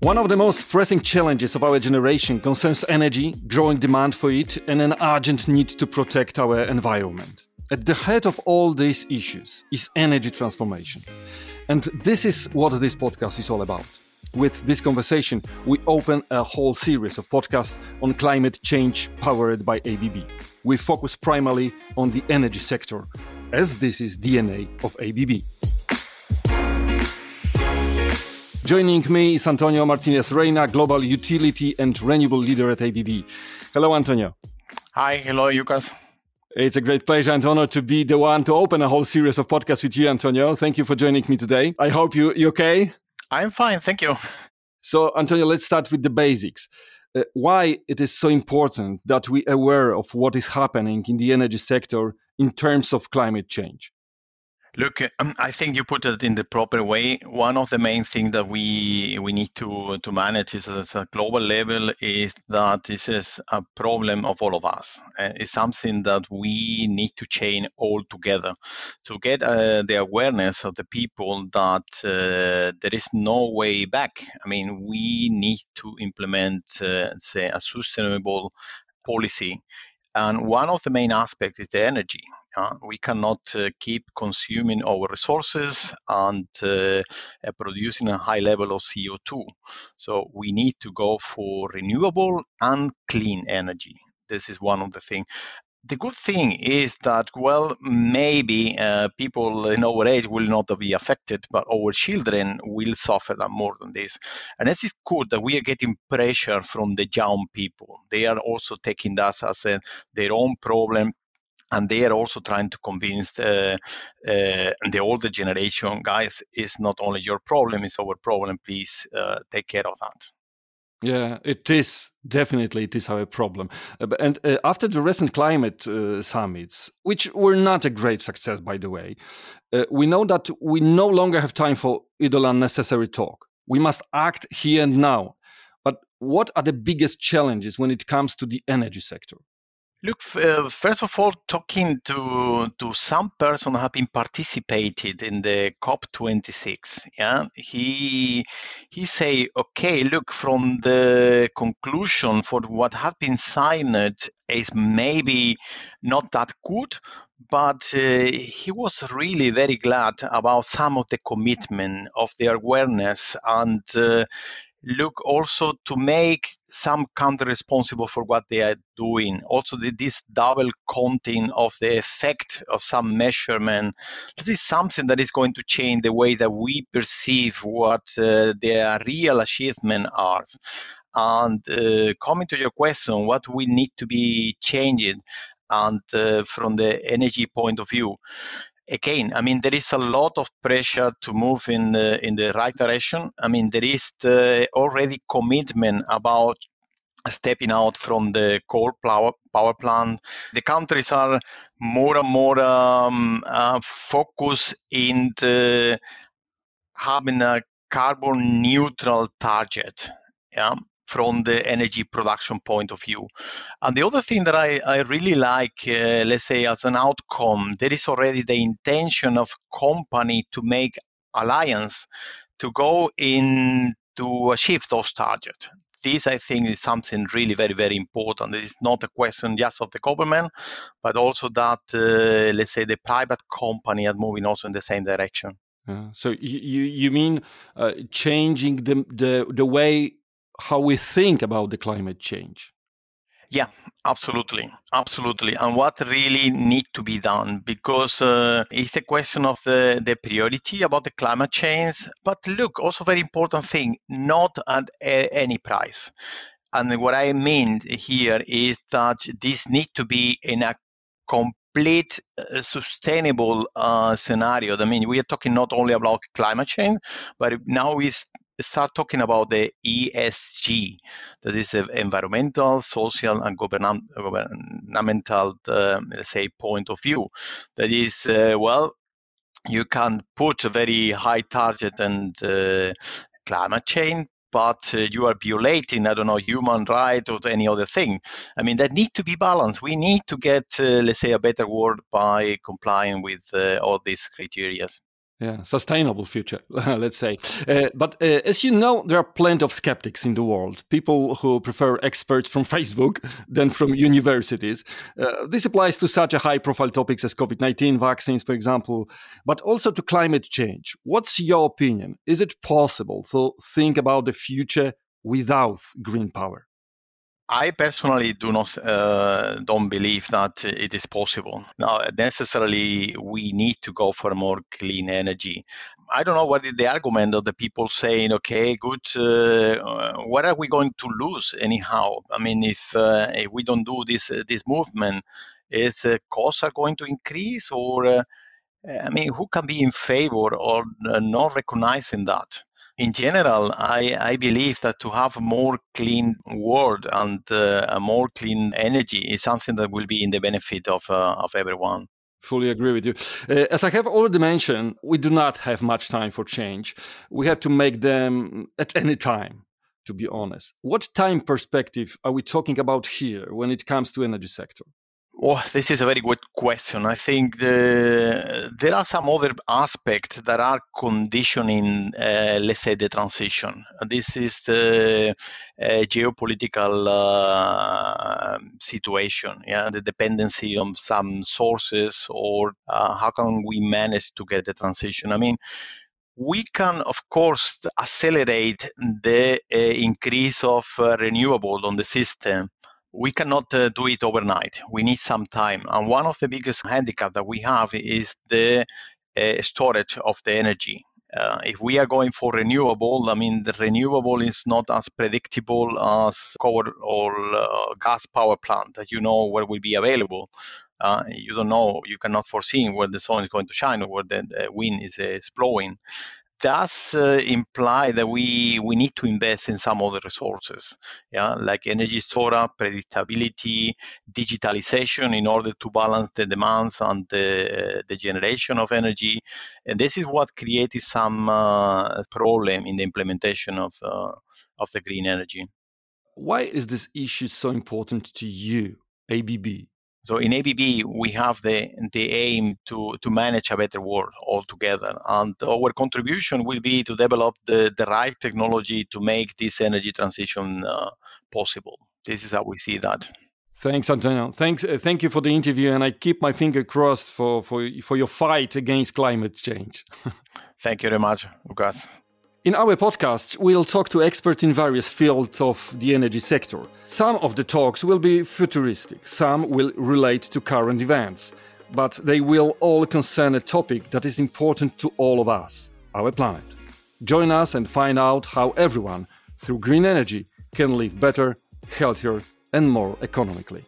One of the most pressing challenges of our generation concerns energy, growing demand for it, and an urgent need to protect our environment. At the heart of all these issues is energy transformation. And this is what this podcast is all about. With this conversation, we open a whole series of podcasts on climate change powered by ABB. We focus primarily on the energy sector, as this is DNA of ABB. Joining me is Antonio Martinez Reina, Global Utility and Renewable Leader at ABB. Hello, Antonio. Hi, hello, Lucas. It's a great pleasure and honor to be the one to open a whole series of podcasts with you, Antonio. Thank you for joining me today. I hope you you okay. I'm fine, thank you. So, Antonio, let's start with the basics. Uh, why it is so important that we are aware of what is happening in the energy sector in terms of climate change? Look, um, I think you put it in the proper way. One of the main things that we we need to to manage is at a global level is that this is a problem of all of us. It's something that we need to change all together to get uh, the awareness of the people that uh, there is no way back. I mean, we need to implement, uh, say, a sustainable policy and one of the main aspects is the energy. Uh, we cannot uh, keep consuming our resources and uh, producing a high level of CO2. So we need to go for renewable and clean energy. This is one of the things the good thing is that well maybe uh, people in our age will not be affected but our children will suffer more than this. And this is good that we are getting pressure from the young people. They are also taking that as a, their own problem and they are also trying to convince uh, uh, the older generation guys it's not only your problem it's our problem. Please uh, take care of that yeah, it is definitely it is our problem. Uh, and uh, after the recent climate uh, summits, which were not a great success, by the way, uh, we know that we no longer have time for idle unnecessary talk. We must act here and now. But what are the biggest challenges when it comes to the energy sector? Look, uh, first of all, talking to to some person who have been participated in the COP26, yeah, he he say, okay, look, from the conclusion for what has been signed is maybe not that good, but uh, he was really very glad about some of the commitment of the awareness and uh, look also to make some country responsible for what they are doing. Also, the, this double counting of the effect of some measurement. This is something that is going to change the way that we perceive what uh, their real achievement are. And uh, coming to your question, what we need to be changed and uh, from the energy point of view again, I mean, there is a lot of pressure to move in the, in the right direction. I mean, there is the already commitment about stepping out from the coal power, power plant. The countries are more and more um, uh, focused in having a carbon neutral target. Yeah from the energy production point of view. And the other thing that I, I really like, uh, let's say as an outcome, there is already the intention of company to make alliance to go in to achieve those targets. This, I think, is something really very, very important. It is not a question just of the government, but also that, uh, let's say, the private company are moving also in the same direction. So you you mean uh, changing the, the the way how we think about the climate change. Yeah, absolutely, absolutely. And what really need to be done because uh, it's a question of the, the priority about the climate change. But look, also very important thing, not at a, any price. And what I mean here is that this need to be in a complete uh, sustainable uh, scenario. I mean, we are talking not only about climate change, but now we start talking about the ESG, that is the environmental, social, and governmental, uh, let's say, point of view. That is, uh, well, you can put a very high target and uh, climate change, but uh, you are violating, I don't know, human right or any other thing. I mean, that need to be balanced. We need to get, uh, let's say, a better world by complying with uh, all these criteria. Yeah, sustainable future, let's say. Uh, but uh, as you know, there are plenty of skeptics in the world, people who prefer experts from Facebook than from universities. Uh, this applies to such a high profile topics as COVID 19 vaccines, for example, but also to climate change. What's your opinion? Is it possible to think about the future without green power? I personally do not uh, don't believe that it is possible. Now, necessarily, we need to go for more clean energy. I don't know what is the argument of the people saying, okay, good, uh, what are we going to lose anyhow? I mean, if, uh, if we don't do this uh, this movement, is uh, costs are going to increase, or uh, I mean, who can be in favor or not recognizing that? In general, I, I believe that to have a more clean world and uh, a more clean energy is something that will be in the benefit of, uh, of everyone. Fully agree with you. Uh, as I have already mentioned, we do not have much time for change. We have to make them at any time, to be honest. What time perspective are we talking about here when it comes to energy sector? Oh, this is a very good question. I think the, there are some other aspects that are conditioning, uh, let's say, the transition. This is the uh, geopolitical uh, situation, yeah, the dependency on some sources, or uh, how can we manage to get the transition? I mean, we can, of course, accelerate the uh, increase of uh, renewable on the system we cannot uh, do it overnight. We need some time. And one of the biggest handicap that we have is the uh, storage of the energy. Uh, if we are going for renewable, I mean, the renewable is not as predictable as coal or uh, gas power plant that you know where will be available. Uh, you don't know, you cannot foresee where the sun is going to shine or where the, wind is, is blowing does uh, imply that we we need to invest in some other resources, yeah, like energy storage, predictability, digitalization, in order to balance the demands and the, the generation of energy. And this is what created some uh, problem in the implementation of uh, of the green energy. Why is this issue so important to you, ABB? So in ABB, we have the, the aim to, to manage a better world altogether. And our contribution will be to develop the, the right technology to make this energy transition uh, possible. This is how we see that. Thanks, Antonio. Thanks, uh, thank you for the interview, and I keep my finger crossed for, for, for your fight against climate change. thank you very much, Lucas. In our podcast, we'll talk to experts in various fields of the energy sector. Some of the talks will be futuristic, some will relate to current events, but they will all concern a topic that is important to all of us our planet. Join us and find out how everyone, through green energy, can live better, healthier, and more economically.